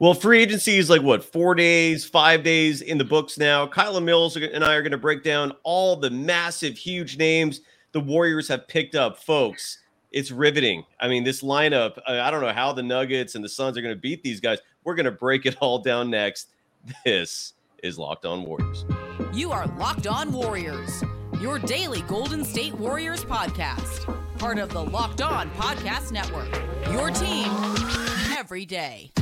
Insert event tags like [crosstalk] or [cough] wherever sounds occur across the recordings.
Well, free agency is like what four days, five days in the books now. Kylen Mills and I are going to break down all the massive, huge names the Warriors have picked up, folks. It's riveting. I mean, this lineup. I don't know how the Nuggets and the Suns are going to beat these guys. We're going to break it all down next. This is Locked On Warriors. You are Locked On Warriors, your daily Golden State Warriors podcast, part of the Locked On Podcast Network. Your team every day.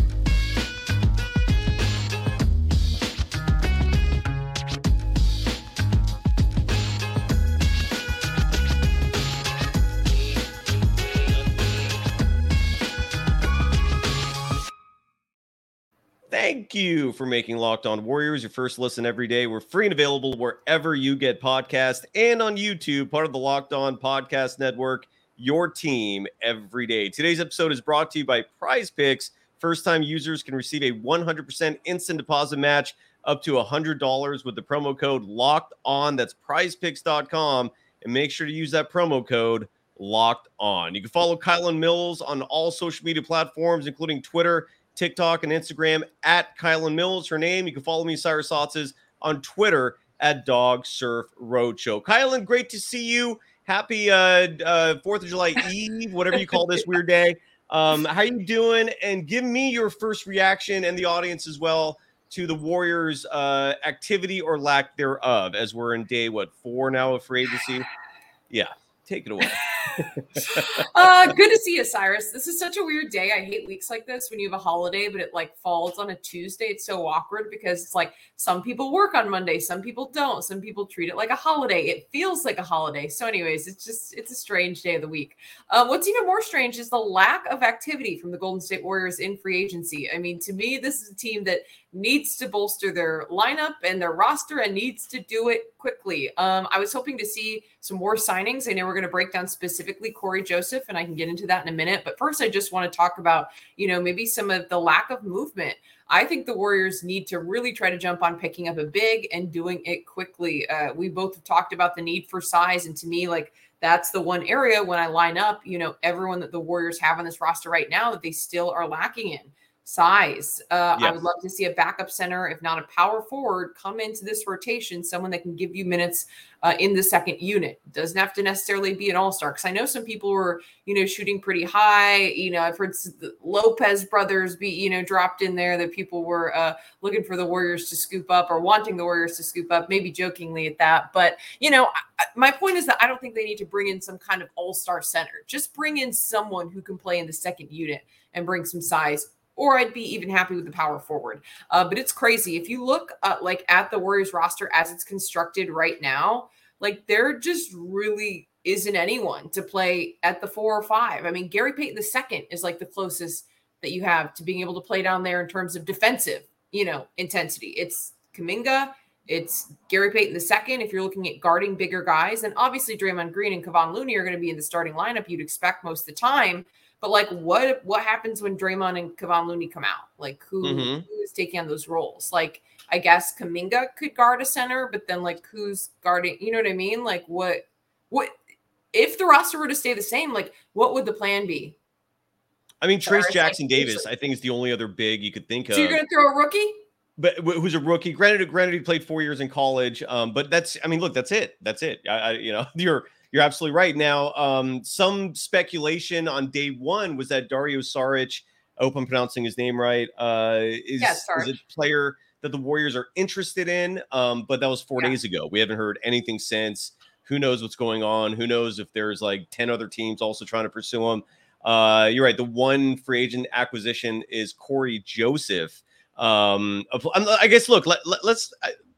Thank you for making Locked On Warriors your first listen every day. We're free and available wherever you get podcasts and on YouTube, part of the Locked On Podcast Network, your team every day. Today's episode is brought to you by Prize Picks. First time users can receive a 100% instant deposit match up to $100 with the promo code Locked On. That's prizepicks.com. And make sure to use that promo code Locked On. You can follow Kylen Mills on all social media platforms, including Twitter TikTok and Instagram at Kylen Mills. Her name. You can follow me, Cyrus Saatsaz, on Twitter at Dog Surf Roadshow. Kylen, great to see you. Happy uh, uh, 4th of July [laughs] Eve, whatever you call this weird day. Um, how you doing? And give me your first reaction and the audience as well to the Warriors' uh, activity or lack thereof, as we're in day what four now of free agency. Yeah, take it away. [laughs] uh, good to see you, Cyrus. This is such a weird day. I hate weeks like this when you have a holiday, but it like falls on a Tuesday. It's so awkward because it's like some people work on Monday, some people don't. Some people treat it like a holiday. It feels like a holiday. So, anyways, it's just it's a strange day of the week. Uh, what's even more strange is the lack of activity from the Golden State Warriors in free agency. I mean, to me, this is a team that needs to bolster their lineup and their roster and needs to do it quickly. Um, I was hoping to see some more signings. I know we're going to break down specifically Cory Joseph, and I can get into that in a minute. But first, I just want to talk about, you know, maybe some of the lack of movement. I think the Warriors need to really try to jump on picking up a big and doing it quickly. Uh, we both have talked about the need for size, and to me, like that's the one area when I line up, you know, everyone that the Warriors have on this roster right now that they still are lacking in size. Uh, yes. I would love to see a backup center, if not a power forward, come into this rotation, someone that can give you minutes uh, in the second unit. Doesn't have to necessarily be an all star. Because I know some people were, you know, shooting pretty high. You know, I've heard the Lopez brothers be, you know, dropped in there that people were uh, looking for the Warriors to scoop up or wanting the Warriors to scoop up, maybe jokingly at that. But, you know, I, my point is that I don't think they need to bring in some kind of all star center. Just bring in someone who can play in the second unit and bring some size or I'd be even happy with the power forward. Uh, but it's crazy if you look uh, like at the Warriors roster as it's constructed right now. Like there just really isn't anyone to play at the four or five. I mean, Gary Payton second is like the closest that you have to being able to play down there in terms of defensive, you know, intensity. It's Kuminga, it's Gary Payton second. If you're looking at guarding bigger guys, and obviously Draymond Green and Kevon Looney are going to be in the starting lineup. You'd expect most of the time. But like, what what happens when Draymond and Kevon Looney come out? Like, who, mm-hmm. who is taking on those roles? Like, I guess Kuminga could guard a center, but then like, who's guarding? You know what I mean? Like, what what if the roster were to stay the same? Like, what would the plan be? I mean, Trayce Jackson Davis, I think, is the only other big you could think so of. So you're going to throw a rookie? But who's a rookie? Granted, granted, he played four years in college. Um, but that's, I mean, look, that's it. That's it. I, I you know, [laughs] you're you're absolutely right. Now, um, some speculation on day one was that Dario Saric, I hope I'm pronouncing his name right, uh, is, yeah, is a player that the Warriors are interested in. Um, but that was four yeah. days ago. We haven't heard anything since. Who knows what's going on? Who knows if there's like 10 other teams also trying to pursue him? Uh, you're right. The one free agent acquisition is Cory Joseph. Um, I guess, look, let, let, let's,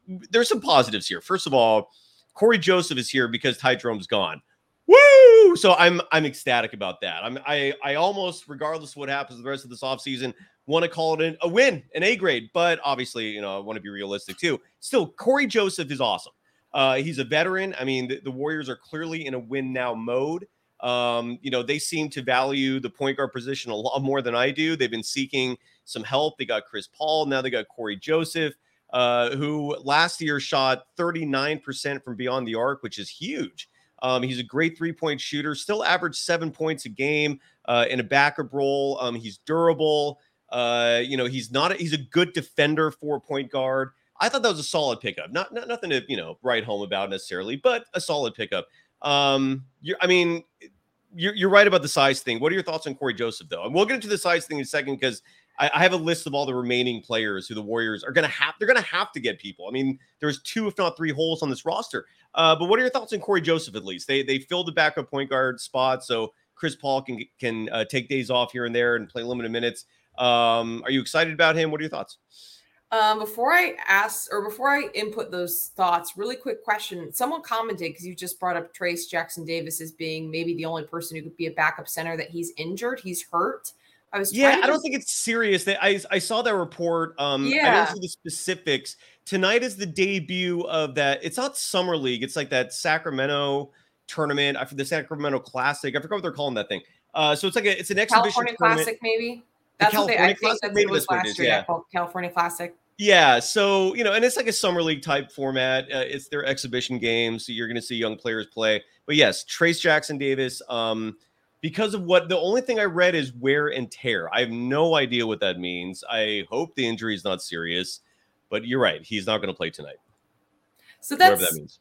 there's some positives here. First of all, Cory Joseph is here because Ty Jerome's gone. Woo! So I'm I'm ecstatic about that. I'm I I almost, regardless of what happens the rest of this offseason, want to call it a win, an A grade. But obviously, you know, I want to be realistic too. Still, Cory Joseph is awesome. Uh, he's a veteran. I mean, the, the, Warriors are clearly in a win now mode. Um, you know, they seem to value the point guard position a lot more than I do. They've been seeking some help. They got Chris Paul. Now they got Cory Joseph uh, who last year shot 39% from beyond the arc, which is huge. Um, he's a great three point shooter, still averaged seven points a game uh, in a backup role. Um, he's durable. Uh, you know, he's not a, he's a good defender for a point guard. I thought that was a solid pickup. Not, not nothing to you know write home about necessarily, but a solid pickup. Um, I mean, you're, you're right about the size thing. What are your thoughts on Cory Joseph though? And we'll get into the size thing in a second because I, I have a list of all the remaining players who the Warriors are going to have. They're going to have to get people. I mean, there's two, if not three, holes on this roster. Uh, but what are your thoughts on Cory Joseph? At least they they filled the backup point guard spot, so Chris Paul can can uh, take days off here and there and play limited minutes. Um, are you excited about him? What are your thoughts? Um, before I ask or before I input those thoughts, really quick question. Someone commented because you just brought up Trayce Jackson Davis as being maybe the only person who could be a backup center that he's injured, he's hurt. I was yeah, I don't think it's serious. That I I saw that report. Um, yeah. I don't see the specifics. Tonight is the debut of that. It's not summer league. It's like that Sacramento tournament. I the Sacramento Classic. I forgot what they're calling that thing. Uh, so it's like a, it's an exhibition California tournament. Classic, maybe. That's the California what they, I Classic, think that's what it was last year. Yeah. California Classic. Yeah, so you know, and it's like a summer league type format. Uh, it's their exhibition games, so you're going to see young players play. But yes, Trayce Jackson Davis. Um, because of what the only thing I read is wear and tear. I have no idea what that means. I hope the injury is not serious, but you're right. He's not going to play tonight. So that's that means.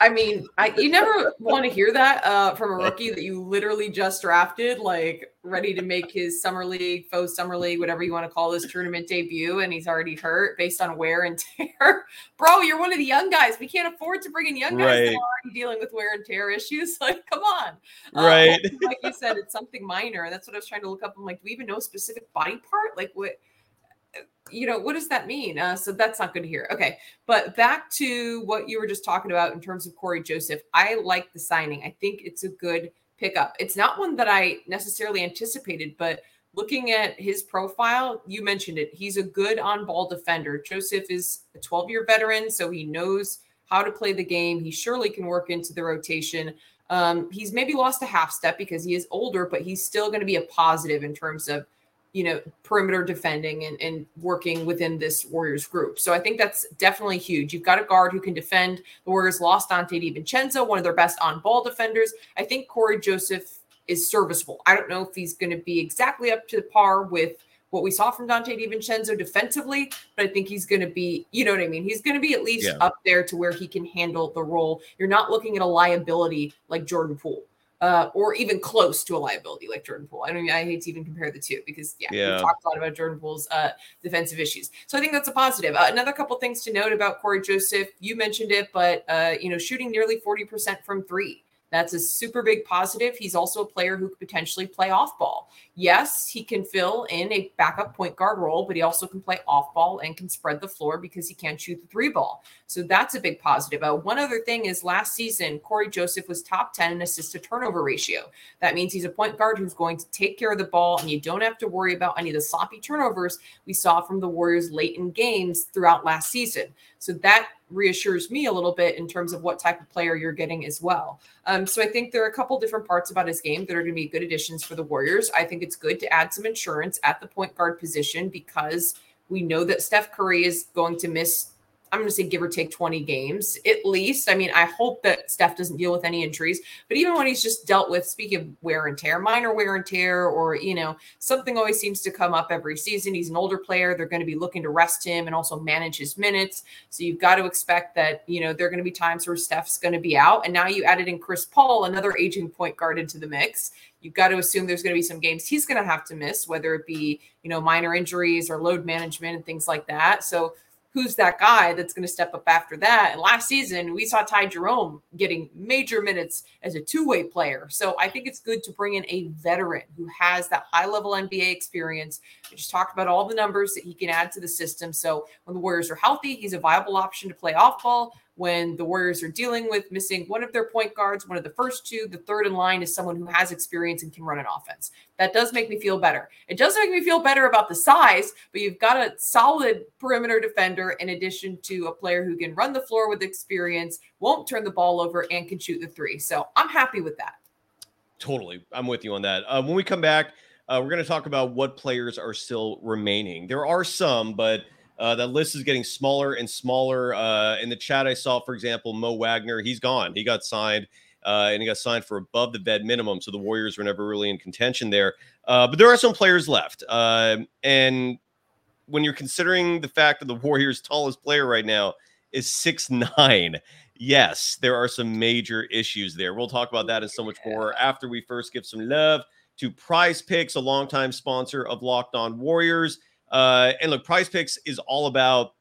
I mean, I you never [laughs] want to hear that uh, from a rookie that you literally just drafted, like ready to make his summer league, faux summer league, whatever you want to call this tournament debut, and he's already hurt based on wear and [laughs] tear. Bro, you're one of the young guys. We can't afford to bring in young guys right. that are already dealing with wear and tear issues. [laughs] Like, come on. Uh, right. Uh, like you said, it's something minor. That's what I was trying to look up. I'm like, do we even know a specific body part? Like, what? You know, what does that mean? Uh, so that's not good to hear. Okay. But back to what you were just talking about in terms of Cory Joseph, I like the signing. I think it's a good pickup. It's not one that I necessarily anticipated, but looking at his profile, you mentioned it. He's a good on ball defender. Joseph is a 12 year veteran, so he knows how to play the game. He surely can work into the rotation. Um, he's maybe lost a half step because he is older, but he's still going to be a positive in terms of you know, perimeter defending and, and working within this Warriors group. So I think that's definitely huge. You've got a guard who can defend. The Warriors lost Donte DiVincenzo, one of their best on ball defenders. I think Cory Joseph is serviceable. I don't know if he's going to be exactly up to par with what we saw from Donte DiVincenzo defensively, but I think he's going to be, you know what I mean? He's going to be at least yeah. up there to where he can handle the role. You're not looking at a liability like Jordan Poole uh, or even close to a liability like Jordan Poole. I mean, I hate to even compare the two because yeah, yeah. we talked a lot about Jordan Poole's uh, defensive issues. So I think that's a positive. Uh, another couple things to note about Cory Joseph. You mentioned it, but uh, you know, shooting nearly forty percent from three. That's a super big positive. He's also a player who could potentially play off ball. Yes, he can fill in a backup point guard role, but he also can play off ball and can spread the floor because he can't shoot the three ball. So that's a big positive. Uh, one other thing is last season, Cory Joseph was top 10 in assist to turnover ratio. That means he's a point guard who's going to take care of the ball, and you don't have to worry about any of the sloppy turnovers we saw from the Warriors late in games throughout last season. So that reassures me a little bit in terms of what type of player you're getting as well. Um, so I think there are a couple different parts about his game that are going to be good additions for the Warriors. I think it's good to add some insurance at the point guard position because we know that Steph Curry is going to miss I'm going to say give or take 20 games at least. I mean, I hope that Steph doesn't deal with any injuries, but even when he's just dealt with, speaking of wear and tear, minor wear and tear, or, you know, something always seems to come up every season. He's an older player. They're going to be looking to rest him and also manage his minutes. So you've got to expect that, you know, there are going to be times where Steph's going to be out. And now you added in Chris Paul, another aging point guard into the mix you've got to assume there's going to be some games he's going to have to miss, whether it be, you know, minor injuries or load management and things like that. So who's that guy that's going to step up after that? And last season, we saw Ty Jerome getting major minutes as a two way player. So I think it's good to bring in a veteran who has that high level NBA experience. I just talked about all the numbers that he can add to the system. So when the Warriors are healthy, he's a viable option to play off ball when the Warriors are dealing with missing one of their point guards, one of the first two, the third in line is someone who has experience and can run an offense. That does make me feel better. It does make me feel better about the size, but you've got a solid perimeter defender in addition to a player who can run the floor with experience, won't turn the ball over, and can shoot the three. So I'm happy with that. Totally. I'm with you on that. Uh, when we come back, uh, we're going to talk about what players are still remaining. There are some, but uh, that list is getting smaller and smaller. Uh, in the chat, I saw, for example, Mo Wagner. He's gone. He got signed. uh, and he got signed for above the vet minimum. So the Warriors were never really in contention there. Uh, but there are some players left. Uh, and when you're considering the fact that the [laughs] Warriors' tallest player right now is six nine, yes, there are some major issues there. We'll talk about that and so much more after we first give some love to Prize Picks, a longtime sponsor of Locked On Warriors. Uh, and look, Prize Picks is all about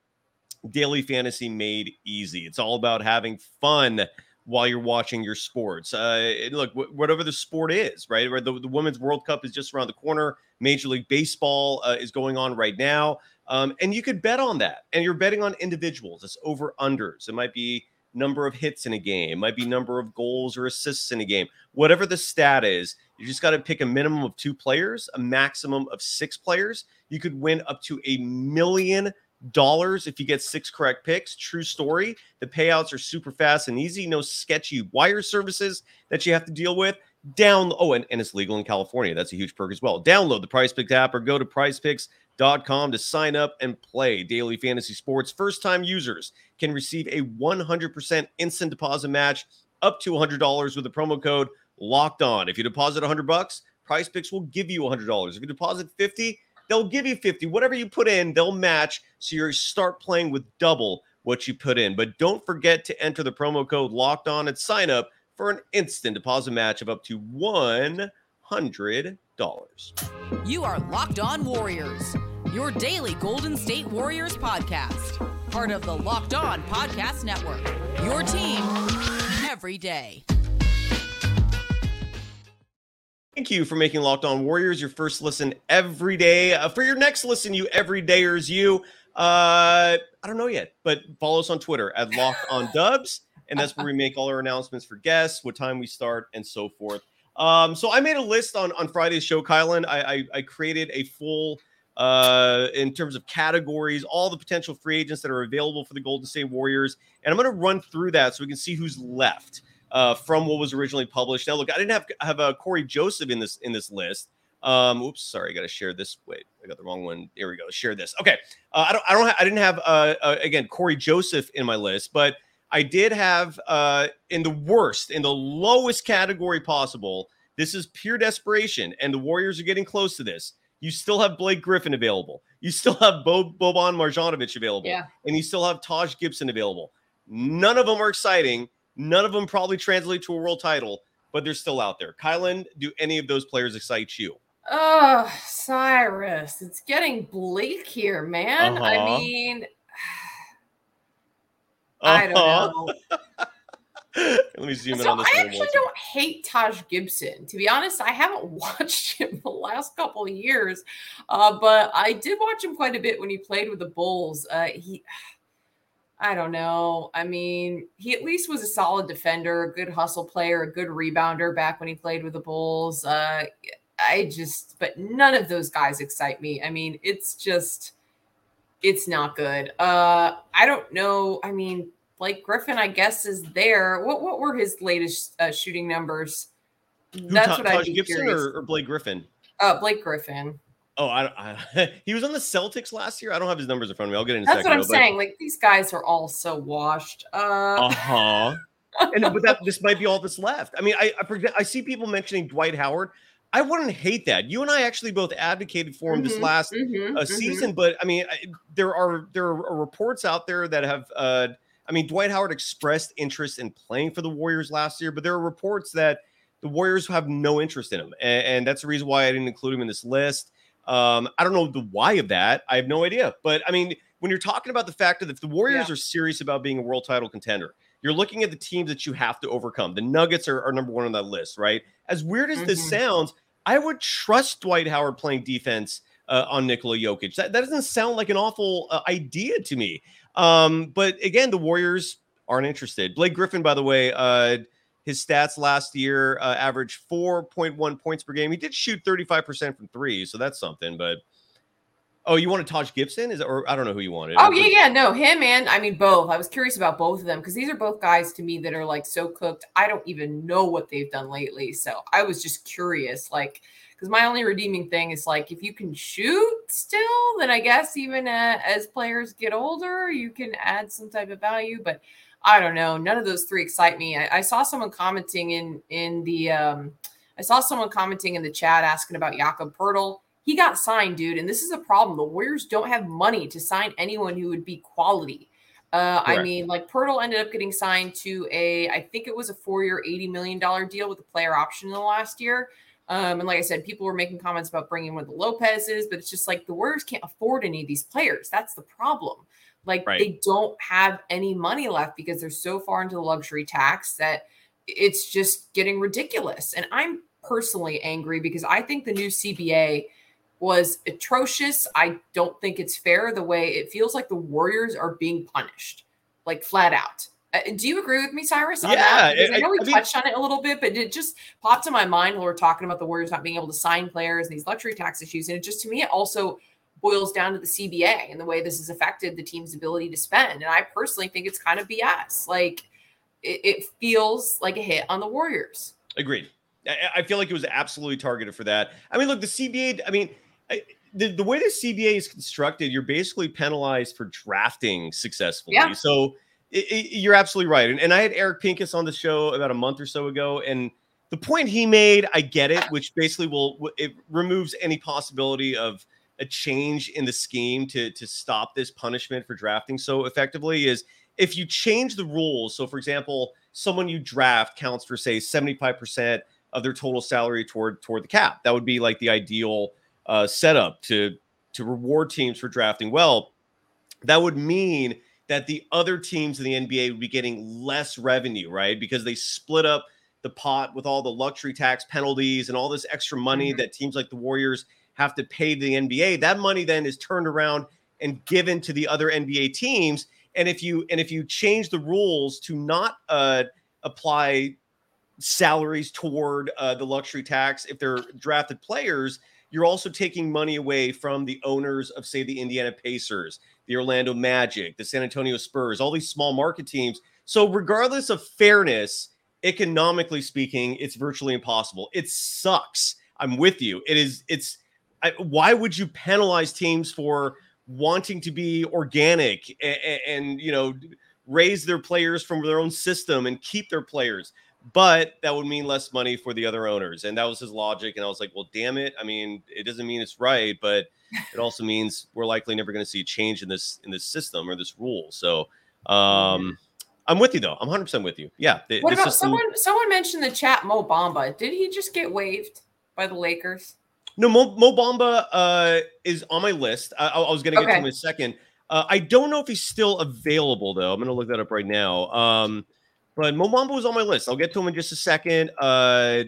daily fantasy made easy. It's all about having fun while you're watching your sports. Uh, look, whatever the sport is, right? The, the, Women's World Cup is just around the corner. Major League Baseball uh, is going on right now. Um, and you could bet on that. And you're betting on individuals. It's over unders. It might be number of hits in a game, might be number of goals or assists in a game. Whatever the stat is, you just got to pick a minimum of two players, a maximum of six players. You could win up to a million dollars if you get six correct picks. True story. The payouts are super fast and easy. No sketchy wire services that you have to deal with. Down oh, and, and it's legal in California. That's a huge perk as well. Download the Prize Picks app or go to prizepicks.com to sign up and play daily fantasy sports. First time users can receive a 100% instant deposit match up to $100 with the promo code locked on. If you deposit 100 bucks, Prize Picks will give you $100. If you deposit 50, they'll give you 50. Whatever you put in, they'll match. So you start playing with double what you put in. But don't forget to enter the promo code locked on at sign up for an instant deposit match of up to $100. You are Locked On Warriors, your daily Golden State Warriors podcast, part of the Locked On Podcast Network. Your team every day. Thank you for making Locked On Warriors your first listen every day. Uh, for your next listen, you everydayers, you. Uh, I don't know yet, but follow us on Twitter at Locked On [laughs] Dubs, and that's where we make all our announcements for guests, what time we start, and so forth. Um, so I made a list on on Friday's show, Kylen. I, I, I created a full uh, in terms of categories, all the potential free agents that are available for the Golden State Warriors, and I'm going to run through that so we can see who's left uh, from what was originally published. Now, look, I didn't have have uh, Cory Joseph in this in this list. Um, oops, sorry, I got to share this. Wait, I got the wrong one. Here we go. Share this. Okay, uh, I don't, I don't, ha- I didn't have uh, uh, again Cory Joseph in my list, but I did have uh, in the worst, in the lowest category possible. This is pure desperation, and the Warriors are getting close to this. You still have Blake Griffin available. You still have Bo- Boban Marjanovic available, Yeah. and you still have Taj Gibson available. None of them are exciting. None of them probably translate to a world title, but they're still out there. Kylen, do any of those players excite you? Oh, Cyrus, it's getting bleak here, man. I Uh-huh. mean, [sighs] I don't Uh-huh. know. [laughs] Let me zoom in So on this. I actually don't hate Taj Gibson. To be honest, I haven't [laughs] watched him the last couple of years, uh, but I did watch him quite a bit when he played with the Bulls. Uh, he, I don't know. I mean, he at least was a solid defender, a good hustle player, a good rebounder back when he played with the Bulls. Uh, I just, but none of those guys excite me. I mean, it's just, it's not good. Uh, I don't know. I mean, Blake Griffin, I guess, is there. What what were his latest uh, shooting numbers? Who, That's Ta- what I'd be Gibson or, or Blake Griffin? Uh, Blake Griffin. Oh, I, I [laughs] he was on the Celtics last year. I don't have his numbers in front of me. I'll get in a That's second. what I'm but- saying. Like these guys are all so washed. Uh, Uh-huh. and but that this might be all that's left. I mean, I I, I see people mentioning Dwight Howard. I wouldn't hate that. You and I actually both advocated for him this mhm, last mhm, uh, mhm. season, but I mean, I, there are there are reports out there that have. Uh, I mean, Dwight Howard expressed interest in playing for the Warriors last year, but there are reports that the Warriors have no interest in him, and, and that's the reason why I didn't include him in this list. Um, I don't know the why of that. I have no idea. But I mean, when you're talking about the fact that if the Warriors Yeah. are serious about being a world title contender, you're looking at the teams that you have to overcome. The Nuggets are, are number one on that list, right? As weird as this Mhm. sounds, I would trust Dwight Howard playing defense uh, on Nikola Jokic. That, that doesn't sound like an awful uh, idea to me. Um, but again, the Warriors aren't interested. Blake Griffin, by the way, uh, his stats last year uh, averaged 4.1 points per game. He did shoot 35% from three, so that's something. But oh, you wanted Taj Gibson? Is it, or I don't know who you wanted. Oh yeah, yeah, no, him and I mean both. I was curious about both of them because these are both guys to me that are like so cooked. I don't even know what they've done lately, so I was just curious, like because my only redeeming thing is like if you can shoot still, then I guess even uh, as players get older, you can add some type of value. But I don't know. None of those three excite me. I, I saw someone commenting in in the um, I saw someone commenting in the chat asking about Jakob Poeltl. He got signed, dude, and this is a problem. The Warriors don't have money to sign anyone who would be quality. Uh, I mean, like Poeltl ended up getting signed to a, I think it was a four-year, eighty million dollar deal with a player option in the last year. Um, and like I said, people were making comments about bringing one of the Lopez's, but it's just like the Warriors can't afford any of these players. That's the problem. Like right. they don't have any money left because they're so far into the luxury tax that it's just getting ridiculous. And I'm personally angry because I think the new CBA was atrocious. I don't think it's fair the way it feels like the Warriors are being punished, like flat out. Uh, do you agree with me, Cyrus? On yeah, that? I know we I touched mean, on it a little bit, but it just popped in my mind while we're talking about the Warriors not being able to sign players and these luxury tax issues. And it just to me, it also boils down to the CBA and the way this has affected the team's ability to spend. And I personally think it's kind of BS. Like it, it feels like a hit on the Warriors. Agreed. I, I feel like it was absolutely targeted for that. I mean, look, the CBA. I mean. I, the, the way the CBA is constructed, you're basically penalized for drafting successfully. Yeah. So it, you're absolutely right. And, and I had Eric Pincus on the show about a month or so ago, and the point he made, I get it, which basically will it removes any possibility of a change in the scheme to to stop this punishment for drafting so effectively is if you change the rules. So, for example, someone you draft counts for say 75% of their total salary toward toward the cap. That would be like the ideal uh, setup to to reward teams for drafting well. That would mean that the other teams in the NBA would be getting less revenue, right? Because they split up the pot with all the luxury tax penalties and all this extra money mm-hmm. that teams like the Warriors have to pay the NBA. That money then is turned around and given to the other NBA teams. And if you and if you change the rules to not uh, apply salaries toward uh, the luxury tax if they're drafted players, you're also taking money away from the owners of, say, the Indiana Pacers, the Orlando Magic, the San Antonio Spurs, all these small market teams. So, regardless of fairness, economically speaking, it's virtually impossible. It sucks. I'm with you. It is, it's, I, why would you penalize teams for wanting to be organic and, and, you know, raise their players from their own system and keep their players? But that would mean less money for the other owners. And that was his logic. And I was like, well, damn it. I mean, it doesn't mean it's right, but it [laughs] also means we're likely never going to see a change in this in this system or this rule. So um I'm with you though. I'm 100 percent with you. Yeah. The, what about system... someone? Someone mentioned the chat Mo Bamba. Did he just get waived by the Lakers? No, Mo, Mo Bamba uh, is on my list. I, I was going to get okay. to him in a second. Uh, I don't know if he's still available though. I'm going to look that up right now. Um, but Mo Bamba was on my list. I'll get to him in just a second. Uh,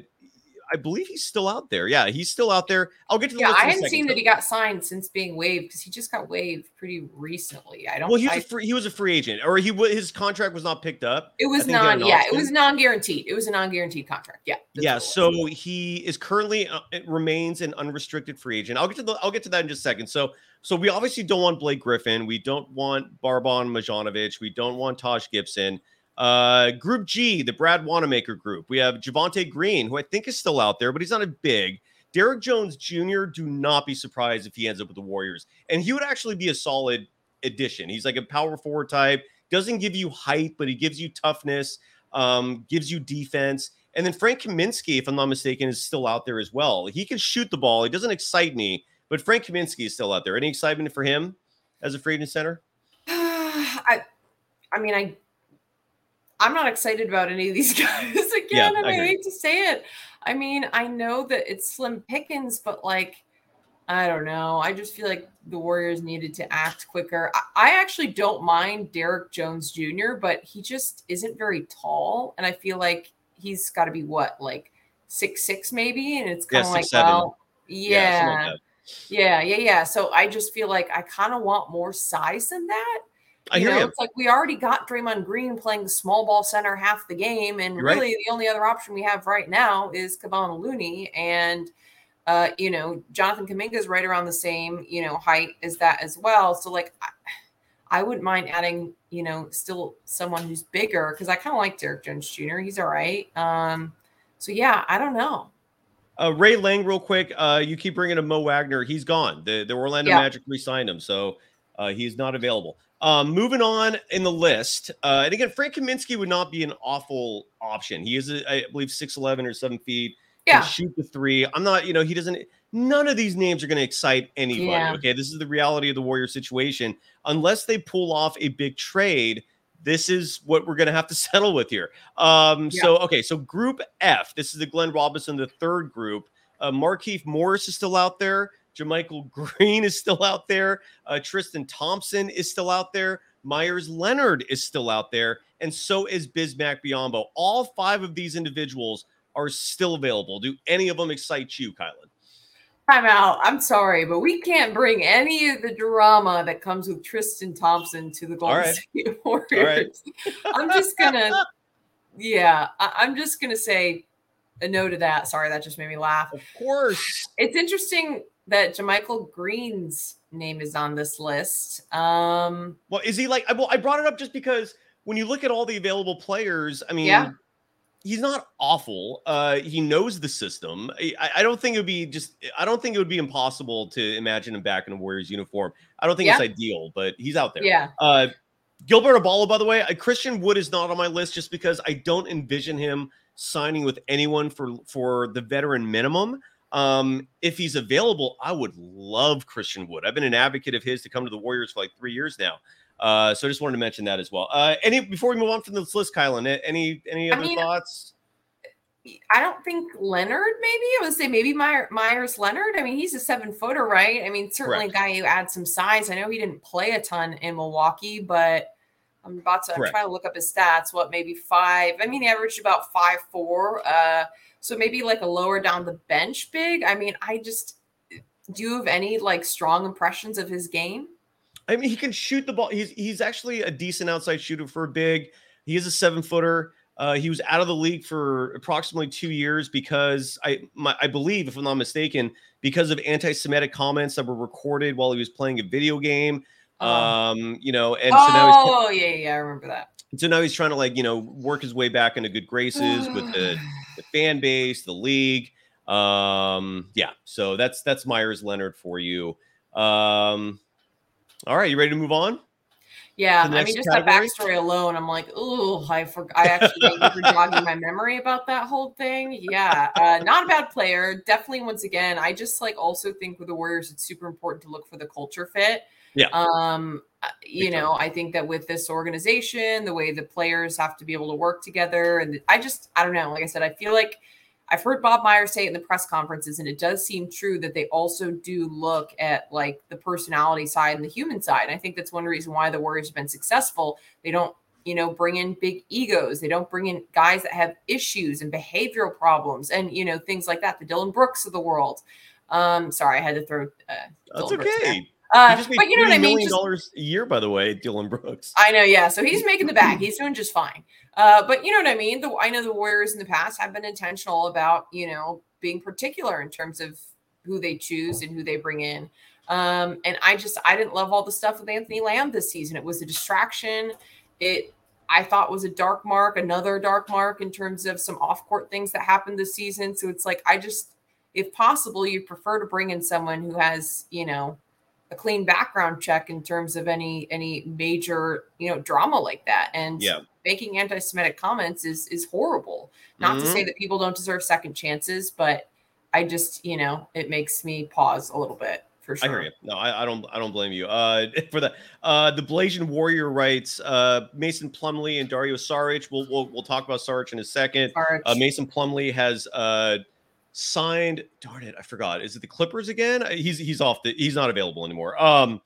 I believe he's still out there. Yeah, he's still out there. I'll get to the yeah. I hadn't seen that he got signed since being waived because he just got waived pretty recently. I don't. Well, he was I, a free, he was a free agent, or he his contract was not picked up. It was non. Yeah, it was non guaranteed. It was a non guaranteed contract. Yeah. Yeah. So he is currently uh, remains an unrestricted free agent. I'll get to the I'll get to that in just a second. So so we obviously don't want Blake Griffin. We don't want Boban Marjanovic. We don't want Taj Gibson. Uh, group G, the Brad Wanamaker group. We have Javonte Green, who I think is still out there, but he's not a big. Derrick Jones Jr., do not be surprised if he ends up with the Warriors. And he would actually be a solid addition. He's like a power forward type, doesn't give you height, but he gives you toughness, um, gives you defense. And then Frank Kaminsky, if I'm not mistaken, is still out there as well. He can shoot the ball. He doesn't excite me, but Frank Kaminsky is still out there. Any excitement for him as a free agent center? [sighs] I, I mean, I I'm not excited about any of these [laughs] guys again. Yeah, and I, I hate to say it. I mean, I know that it's slim pickings, but like, I don't know. I just feel like the Warriors needed to act quicker. I, I actually don't mind Derrick Jones Jr., but he just isn't very tall. And I feel like he's got to be what, like six six maybe? And it's kind of yeah, like, seven. well, yeah. Yeah, yeah, yeah, yeah. So I just feel like I kind of want more size than that. I you know, you. it's like we already got Draymond Green playing the small ball center half the game, and You're really right. the only other option we have right now is Kevon Looney, and uh, you know Jonathan Kuminga is right around the same you know height as that as well. So like, I, I wouldn't mind adding you know still someone who's bigger because I kind of like Derrick Jones Jr. He's all right. Um, so yeah, I don't know. Uh, Ray Lang, real quick. Uh, you keep bringing up Mo Wagner. He's gone. The the Orlando yeah. Magic re-signed him. So Uh, he is not available. Um, moving on in the list, uh, and again, Frank Kaminsky would not be an awful option. He is, I believe, six eleven or seven feet. Yeah. shoot the three. I'm not, you know, he doesn't. None of these names are going to excite anybody. Yeah. Okay, this is the reality of the Warrior situation. Unless they pull off a big trade, this is what we're going to have to [laughs] settle with here. Um, Yeah. so okay, so Group F. This is the Glenn Robinson, the third group. Uh, Markieff Morris is still out there. JaMychal [laughs] Green is still out there. Uh, Tristan Thompson is still out there. Meyers Leonard is still out there. And so is Bismack Biyombo. All five of these individuals are still available. Do any of them excite you, Kylen? I'm out. I'm sorry, but we can't bring any of the drama that comes with Tristan Thompson to the Golden right. State [laughs] Warriors. I'm just gonna, yeah, I'm just gonna say a no to that. Sorry, that just made me laugh. Of course. It's interesting that JaMychal Green's name is on this list. Um, Well, is he like? I, well, I brought it up just because when you look at all the available players, I mean, Yeah. he's not awful. Uh, he knows the system. I, I don't think it would be just. I don't think it would be impossible to imagine him back in a Warriors uniform. I don't think it's ideal, but he's out there. yeah, Uh, Gilbert Abalo, by the way, uh, Christian Wood is not on my list just because I don't envision him signing with anyone for for the veteran minimum. Um, if he's available, I would love Christian Wood. I've been an advocate of his to come to the Warriors for like three years now. Uh, so I just wanted to mention that as well. Uh, any before we move on from this list, Kylen, any any I other mean, thoughts? I don't think Leonard. Maybe I would say maybe Meyer, Meyers Leonard. I mean, he's a seven footer, right? I mean, certainly Correct. a guy who adds some size. I know he didn't play a ton in Milwaukee, but I'm about to. I'm trying to look up his stats. What maybe five? I mean, he averaged about five four. Uh, so maybe like a lower down the bench big. I mean, I just. Do you have any like strong impressions of his game? I mean, he can shoot the ball. He's he's actually a decent outside shooter for a big. He is a seven footer. Uh, he was out of the league for approximately two years because I my, I believe, if I'm not mistaken, because of anti-Semitic comments that were recorded while he was playing a video game. Oh. Um, you know, and so now he's oh yeah, yeah, I remember that. so now he's trying to like you know work his way back into good graces with the [sighs] [sighs] [sighs] fan base, the league. Um, yeah, so that's that's Meyers Leonard for you. Um, all right, you ready to move on? Yeah, I mean, just category? that backstory alone, I'm like, oh, I forgot. I actually thank you for jogging my memory about that whole thing. Yeah, uh, not a bad player. Definitely, once again, I just like also think with the Warriors, it's super important to look for the culture fit. Yeah. Um, you Big know, I think that with this organization, the way the players have to be able to work together, and I just, I don't know. Like I said, I feel like I've heard Bob Myers say it in the press conferences, and it does seem true that they also do look at like the personality side and the human side. And I think that's one reason why the Warriors have been successful. They don't, you know, bring in big egos. They don't bring in guys that have issues and behavioral problems and you know things like that. The Dillon Brooks of the world. Um, sorry, I had to throw. Uh, That's okay. Uh, just but you know what I mean. million dollars a year, by the way, Dillon Brooks. I know, yeah. So he's making the bag. [clears throat] He's doing just fine. Uh, but you know what I mean. The I know the Warriors in the past have been intentional about you know being particular in terms of who they choose and who they bring in. Um, and I just I didn't love all the stuff with Anthony Lamb this season. It was a distraction. It I thought was a dark mark, another dark mark in terms of some off court things that happened this season. So it's like I just, if possible, you prefer to bring in someone who has you know a clean background check in terms of any any major you know drama like that and Yeah. making anti-semitic comments is is horrible not to say that people don't deserve second chances but i just you know it makes me pause a little bit for I sure hear you. No, I, I don't. I don't blame you. Uh, [laughs] for the uh, the Blasian Warrior writes uh, Mason Plumlee and Dario Saric. We'll, we'll we'll talk about Saric in a second. Uh, Mason Plumlee has uh, signed. Darn it, I forgot. Is it the Clippers again? He's he's off. The, he's not available anymore. Um,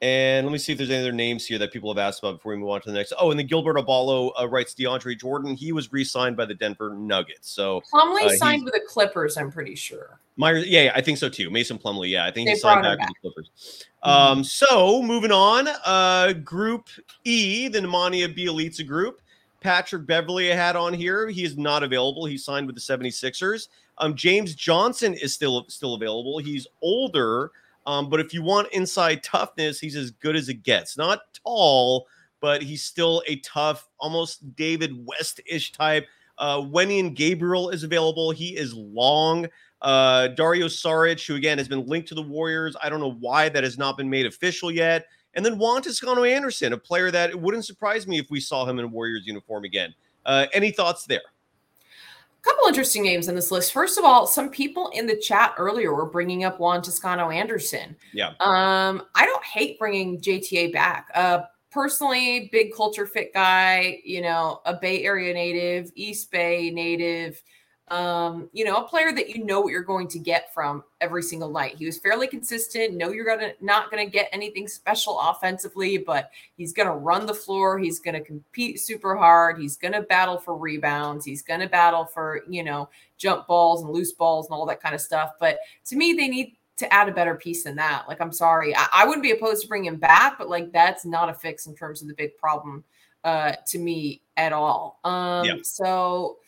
and let me see if there's any other names here that people have asked about before we move on to the next. Oh, and then Gilbert Abalo uh, writes DeAndre Jordan. He was re-signed by the Denver Nuggets. So Plumlee uh, signed with the clippers i'm pretty sure Myers, yeah, yeah, I think so too. Mason Plumlee, yeah, I think They he signed brought back with the Clippers. Mhm. Um, so moving on, uh, Group E, the Nemanja Bjelica group. Patrick Beverley had on here. He is not available. He signed with the 76ers. Um, James Johnson is still still available. He's older, um, but if you want inside toughness, he's as good as it gets. Not tall, but he's still a tough, almost David West-ish type. Uh, Wenyen Gabriel is available. He is long. Uh, Dario Saric, who again has been linked to the Warriors. I don't know why that has not been made official yet. And then Juan Toscano Anderson, a player that it wouldn't surprise me if we saw him in a Warriors uniform again. Uh, any thoughts there? A couple interesting names in this list. First of all, some people in the chat earlier were bringing up Juan Toscano Anderson. Yeah. Um, I don't hate bringing JTA back. Uh, personally, big culture fit guy, you know, a Bay Area native, East Bay native, um, you know, a player that you know what you're going to get from every single night. He was fairly consistent. No, you're gonna not gonna get anything special offensively, but he's gonna run the floor. He's gonna compete super hard. He's gonna battle for rebounds. He's gonna battle for you know jump balls and loose balls and all that kind of stuff. But to me, they need to add a better piece than that. Like, I'm sorry, I, I wouldn't be opposed to bring him back, but like that's not a fix in terms of the big problem uh, to me at all. Um, Yeah. so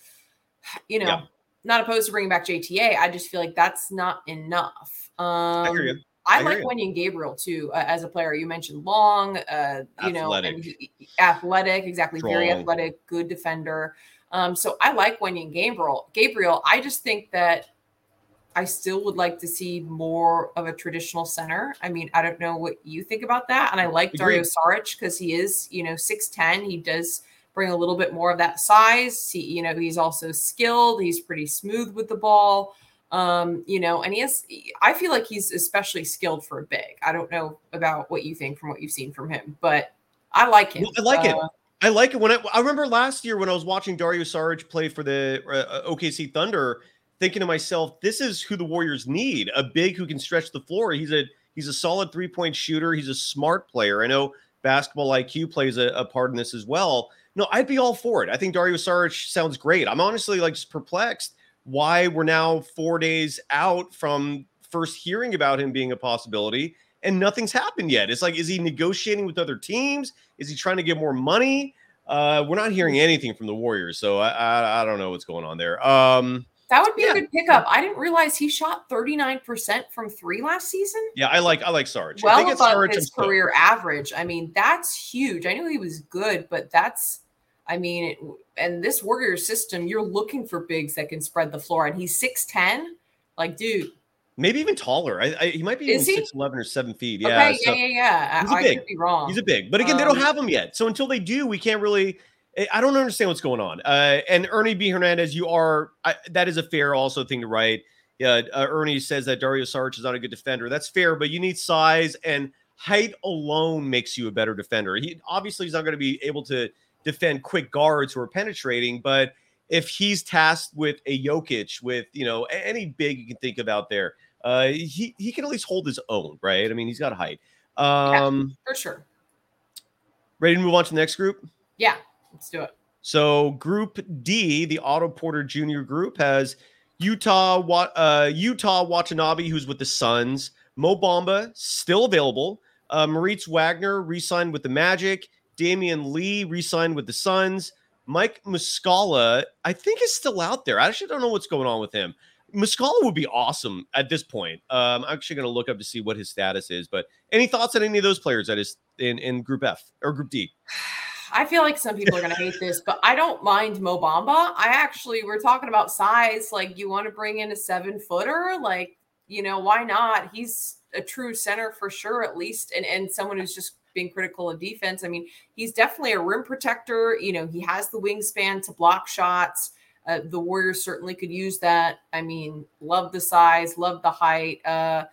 you know, Yeah. not opposed to bringing back JTA. I just feel like that's not enough. Um, I. I, I like you. Wenyen Gabriel too uh, as a player. You mentioned long, uh, you know, Athletic. he- he- athletic, exactly, very athletic, good defender. Um, so I like Wenyen Gabriel. Gabriel, I just think that I still would like to see more of a traditional center. I mean, I don't know what you think about that, and I like Dario Agreed. Saric because he is, you know, six ten. He does bring a little bit more of that size. He, you know, he's also skilled. He's pretty smooth with the ball. Um, you know, and he has I feel like he's especially skilled for a big. I don't know about what you think from what you've seen from him, but I like him. I like it. Uh, I like it when I, I remember last year when I was watching Dario Saric play for the uh, OKC Thunder, thinking to myself, this is who the Warriors need a big who can stretch the floor. He's a he's a solid three point shooter. He's a smart player. I know basketball IQ plays a, a part in this as well. No, I'd be all for it. I think Dario Saric sounds great. I'm honestly like just perplexed why we're now four days out from first hearing about him being a possibility and nothing's happened yet. It's like, is he negotiating with other teams? Is he trying to get more money? Uh, we're not hearing anything from the Warriors, so I, I I don't know what's going on there. Um, that would be Yeah. a good pickup. I didn't realize he shot 39% from three last season. yeah, I like I like Sarge. I well think it's above Sarge. his career average. I mean, that's huge. I knew he was good, but that's, I mean, and this Warrior system, you're looking for bigs that can spread the floor, and he's six ten. Like, dude, maybe even taller. I, I, he might be Is six eleven or seven feet. Yeah, okay, so- yeah, yeah, yeah. he's a I, I big- could be wrong. He's a big, but again, they don't Um, have him yet. So until they do, we can't really. I- I don't understand what's going on. Uh, and Ernie B. Hernandez, you are I, that is a fair also thing to write. Yeah, uh, Ernie says that Dario Saric is not a good defender. That's fair, but you need size and height alone makes you a better defender. He obviously he's not going to be able to defend quick guards who are penetrating, but if he's tasked with a Jokic, with you know any big you can think of out there, uh, he he can at least hold his own, right? I mean, he's got height. Um, for sure. Ready to move on to the next group? Yeah, let's do it. So Group D, the Otto Porter Jr. group, has Yuta, uh, Yuta Watanabe, who's with the Suns. Mo Bamba still available. Uh, Moritz Wagner re-signed with the Magic. Damion Lee re-signed with the Suns. Mike Muscala, I think, is still out there. I actually don't know what's going on with him. Muscala would be awesome at this point. Um, I'm actually going to look up to see what his status is. But any thoughts on any of those players that is in, in Group F or Group D? [sighs] I feel like some people are going to hate this, but I don't mind Mo Bamba. I actually, we're talking about size. Like, you want to bring in a seven footer? Like, you know, why not? He's a true center for sure, at least, and, and someone who's just being critical of defense. I mean, he's definitely a rim protector. You know, he has the wingspan to block shots. Uh, the Warriors certainly could use that. I mean, love the size, love the height. Uh,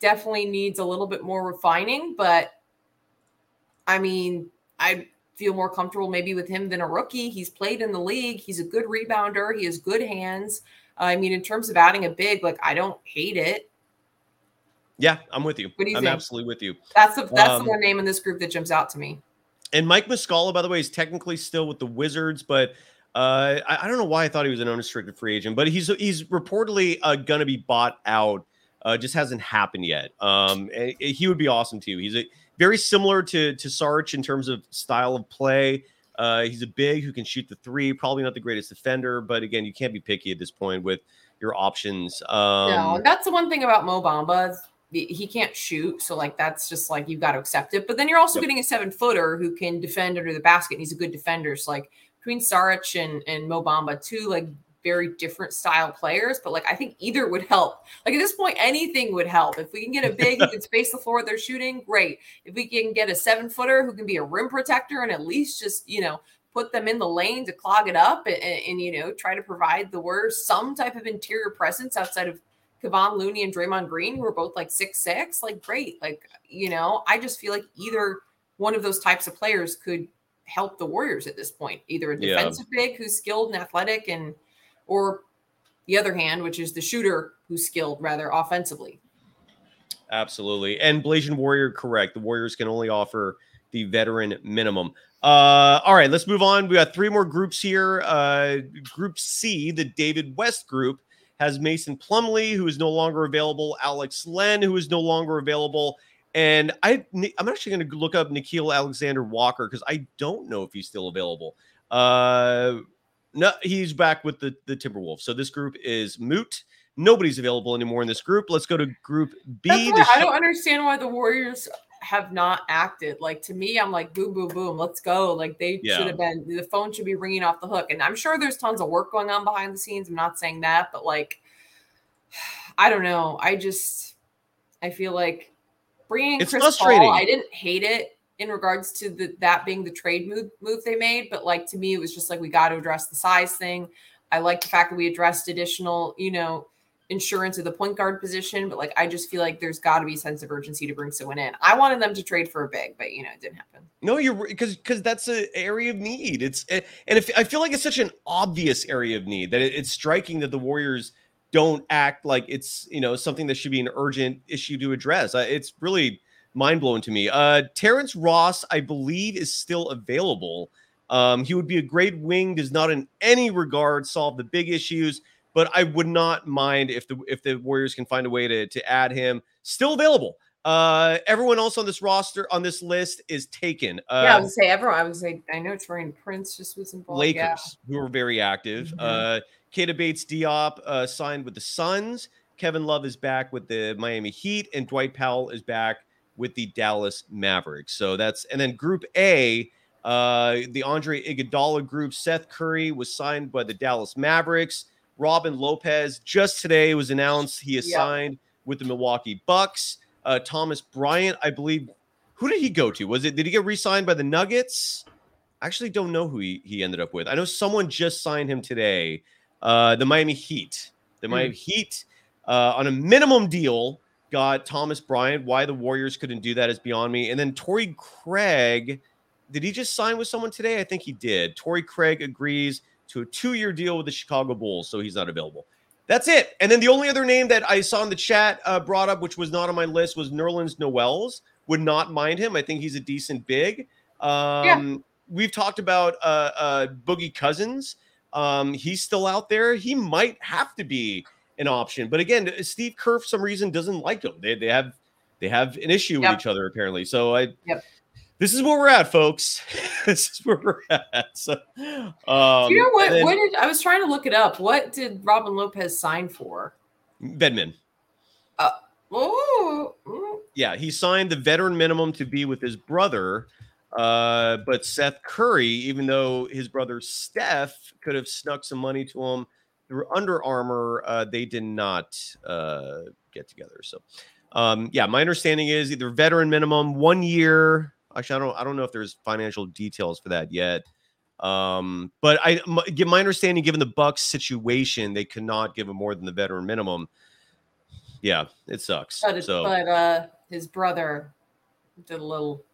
definitely needs a little bit more refining, but I mean, I feel more comfortable maybe with him than a rookie. He's played in the league. He's a good rebounder. He has good hands. I mean, in terms of adding a big, like I don't hate it. Yeah, I'm with you. What do you I'm think? absolutely with you. That's the that's Um, the one name in this group that jumps out to me. And Mike Muscala, by the way, is technically still with the Wizards, but uh, I, I don't know why I thought he was an unrestricted free agent, but he's he's reportedly uh, going to be bought out. Uh, just hasn't happened yet. Um, and he would be awesome too. He's a very similar to to Sarch in terms of style of play. Uh, he's a big who can shoot the three. Probably not the greatest defender, but again, you can't be picky at this point with your options. Um, no, that's the one thing about Mo Bamba. He- can't shoot, so like that's just like you've got to accept it. But then you're also Yep. getting a seven footer who can defend under the basket. And he's a good defender. So like between Saric and and Mo Bamba, two like very different style players, but like I think either would help. Like at this point, anything would help. If we can get a big who can space the floor they're shooting, great. If we can get a seven footer who can be a rim protector and at least just, you know, put them in the lane to clog it up and, and, you know, try to provide the Warriors some type of interior presence outside of Kevon Looney and Draymond Green, who are both like six six, like great. Like, you know, I just feel like either one of those types of players could help the Warriors at this point. Either a defensive yeah. big who's skilled and athletic and or the other hand, which is the shooter who's skilled rather offensively. Absolutely. And Blasian Warrior, correct. The Warriors can only offer the veteran minimum. Uh, all right, let's move on. We got three more groups here. Uh, group C, the David West group, has Mason Plumlee, who is no longer available, Alex Len, who is no longer available. And I, I'm actually going to look up Nickeil Alexander Walker because I don't know if he's still available. Uh, no, he's back with the the Timberwolves. So this group is moot. Nobody's available anymore in this group. Let's go to Group B. I don't understand why the Warriors have not acted. Like to me, I'm like boom, boom, boom. Let's go. Like they yeah. should have been. The phone should be ringing off the hook. And I'm sure there's tons of work going on behind the scenes. I'm not saying that, but like, [sighs] I don't know. I just I feel like bringing it's Chris. Paul. I didn't hate it in regards to the that being the trade move move they made, but like to me, it was just like we got to address the size thing. I like the fact that we addressed additional, you know, insurance of the point guard position, but like I just feel like there's got to be a sense of urgency to bring someone in. I wanted them to trade for a big, but you know it didn't happen. No, you're because because that's an area of need. It's and if I feel like it's such an obvious area of need that it, it's striking that the Warriors don't act like it's you know something that should be an urgent issue to address. It's really mind blowing to me. Uh, Terrence Ross, I believe, is still available. Um, he would be a great wing. Does not in any regard solve the big issues, but I would not mind if the if the Warriors can find a way to to add him. Still available. Uh, everyone else on this roster on this list is taken. Uh, yeah, I would say everyone. I would say I know Taurean Prince just was involved. Lakers, yeah. who are very active. Mm-hmm. Uh, Keita Bates Diop uh, signed with the Suns. Kevin Love is back with the Miami Heat, and Dwight Powell is back with the Dallas Mavericks. So that's and then Group A, uh, the Andre Iguodala group. Seth Curry was signed by the Dallas Mavericks. Robin Lopez just today was announced he is yep. signed with the Milwaukee Bucks. Uh, Thomas Bryant, I believe. Who did he go to? Was it did he get re-signed by the Nuggets? I actually don't know who he, he ended up with. I know someone just signed him today. Uh, the Miami Heat. The mm. Miami Heat uh, on a minimum deal got Thomas Bryant. Why the Warriors couldn't do that is beyond me. And then Torrey Craig, did he just sign with someone today? I think he did. Torrey Craig agrees to a two-year deal with the Chicago Bulls, so he's not available. That's it. And then the only other name that I saw in the chat uh, brought up, which was not on my list, was Nerlens Noels. Would not mind him. I think he's a decent big. Um, yeah. We've talked about uh, uh, Boogie Cousins. Um, he's still out there. He might have to be an option. But again, Steve Kerr for some reason doesn't like him. They, they have they have an issue yep. with each other apparently. So I yep. This is where we're at, folks. [laughs] this is where we're at. So um, you know what? Then, what did I was trying to look it up? What did Robin Lopez sign for? Bedman. Uh, oh, yeah, he signed the veteran minimum to be with his brother. Uh, but Seth Curry, even though his brother Steph could have snuck some money to him, through Under Armour, uh, they did not uh, get together. So, um, yeah, my understanding is either veteran minimum, one year. Actually, I don't, I don't know if there's financial details for that yet. Um, but I get my understanding, given the Bucks situation, they cannot give him more than the veteran minimum. Yeah, it sucks. But, so, but uh, his brother did a little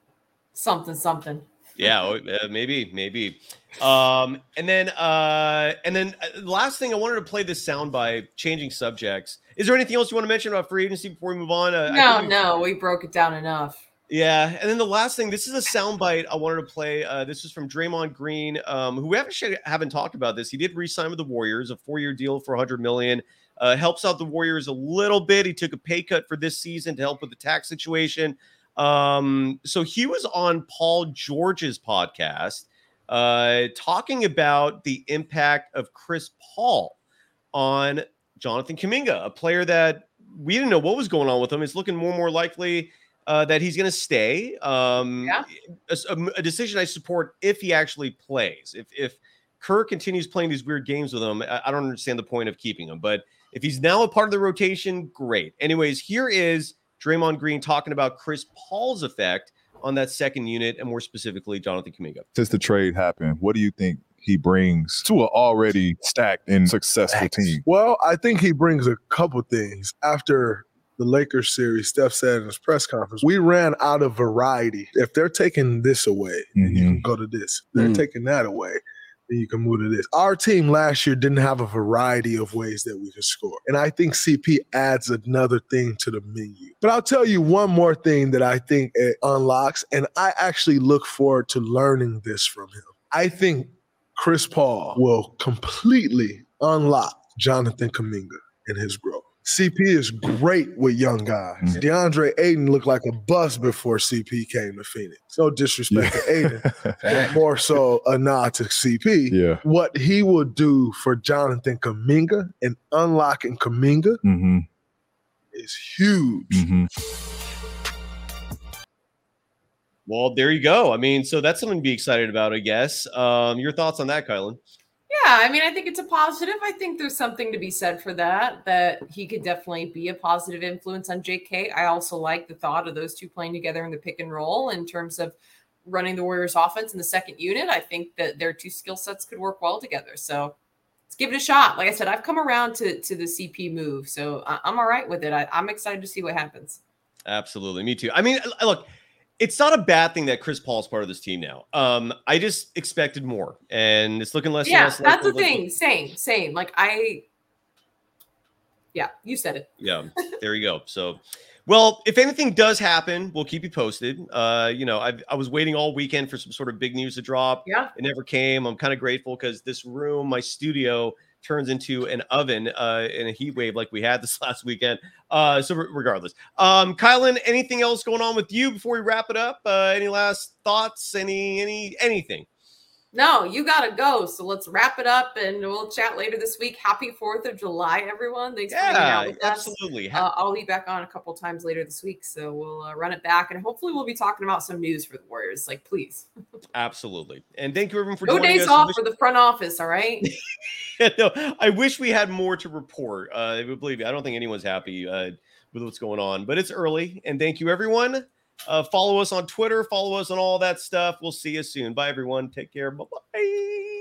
something, something yeah, oh, maybe, maybe. Um, and then, uh, and then, uh, last thing I wanted to play this sound by changing subjects. Is there anything else you want to mention about free agency before we move on? Uh, no, we, no, we broke it down enough. Yeah, and then the last thing, this is a soundbite I wanted to play. Uh, this is from Draymond Green, um, who we actually haven't talked about this. He did re-sign with the Warriors, a four-year deal for 100 million. Uh, helps out the Warriors a little bit. He took a pay cut for this season to help with the tax situation. Um, so he was on Paul George's podcast uh, talking about the impact of Chris Paul on Jonathan Kuminga, a player that we didn't know what was going on with him. It's looking more and more likely uh, that he's going to stay. Um, yeah. a, a, decision I support if he actually plays. If if Kerr continues playing these weird games with him, I, I don't understand the point of keeping him. But if he's now a part of the rotation, great. Anyways, here is Draymond Green talking about Chris Paul's effect on that second unit, and more specifically, Jonathan Kuminga. Since the trade happened, what do you think he brings to an already stacked and successful team? Well, I think he brings a couple things. After the Lakers series, Steph said in his press conference, we ran out of variety. If they're taking this away, then you can go to this. If they're Mm. taking that away, then you can move to this. Our team last year didn't have a variety of ways that we could score. And I think CP adds another thing to the menu. But I'll tell you one more thing that I think it unlocks, and I actually look forward to learning this from him. I think Chris Paul will completely unlock Jonathan Kuminga and his growth. CP is great with young guys. Mhm. DeAndre Ayton looked like a bust before CP came to Phoenix. No disrespect to Ayton, [laughs] but more so a nod to CP. yeah. What he will do for Jonathan Kuminga and unlocking Kuminga hmm is huge. hmm Well, there you go. I mean, so that's something to be excited about, I guess. Um, your thoughts on that, Kylen? Yeah, I mean, I think it's a positive. I think there's something to be said for that, that he could definitely be a positive influence on JK. I also like the thought of those two playing together in the pick and roll in terms of running the Warriors offense in the second unit. I think that their two skill sets could work well together. So let's give it a shot. Like I said, I've come around to, to the CP move. So I, I'm all right with it. I, I'm excited to see what happens. Absolutely, me too. I mean, look, it's not a bad thing that Chris Paul's part of this team now. Um, I just expected more, and it's looking less. and yeah, less that's the likely- thing. Same, same. Like I, yeah, you said it. Yeah, there you go. So, well, if anything does happen, we'll keep you posted. Uh, you know, I I was waiting all weekend for some sort of big news to drop. Yeah. It never came. I'm kind of grateful because this room, my studio, turns into an oven uh, in a heat wave like we had this [laughs] last weekend. Uh, so re- regardless, um, Kylen, anything else going on with you before we wrap it up? Uh, any last thoughts? Any any anything? No, you gotta go. So let's wrap it up and we'll chat later this week. Happy Fourth of July, everyone. Thanks for hanging out with us. absolutely. Uh, I'll be back on a couple times later this week, so we'll uh, run it back and hopefully we'll be talking about some news for the Warriors. Like, please, [laughs] absolutely. And thank you everyone for no days us. Off wish- for the front office. All right. [laughs] no, I wish we had more to report. Uh, believe me, I don't think anyone's happy uh, with what's going on, but it's early. And thank you, everyone. Uh, follow us on Twitter, follow us on all that stuff. We'll see you soon. Bye, everyone. Take care. Bye bye.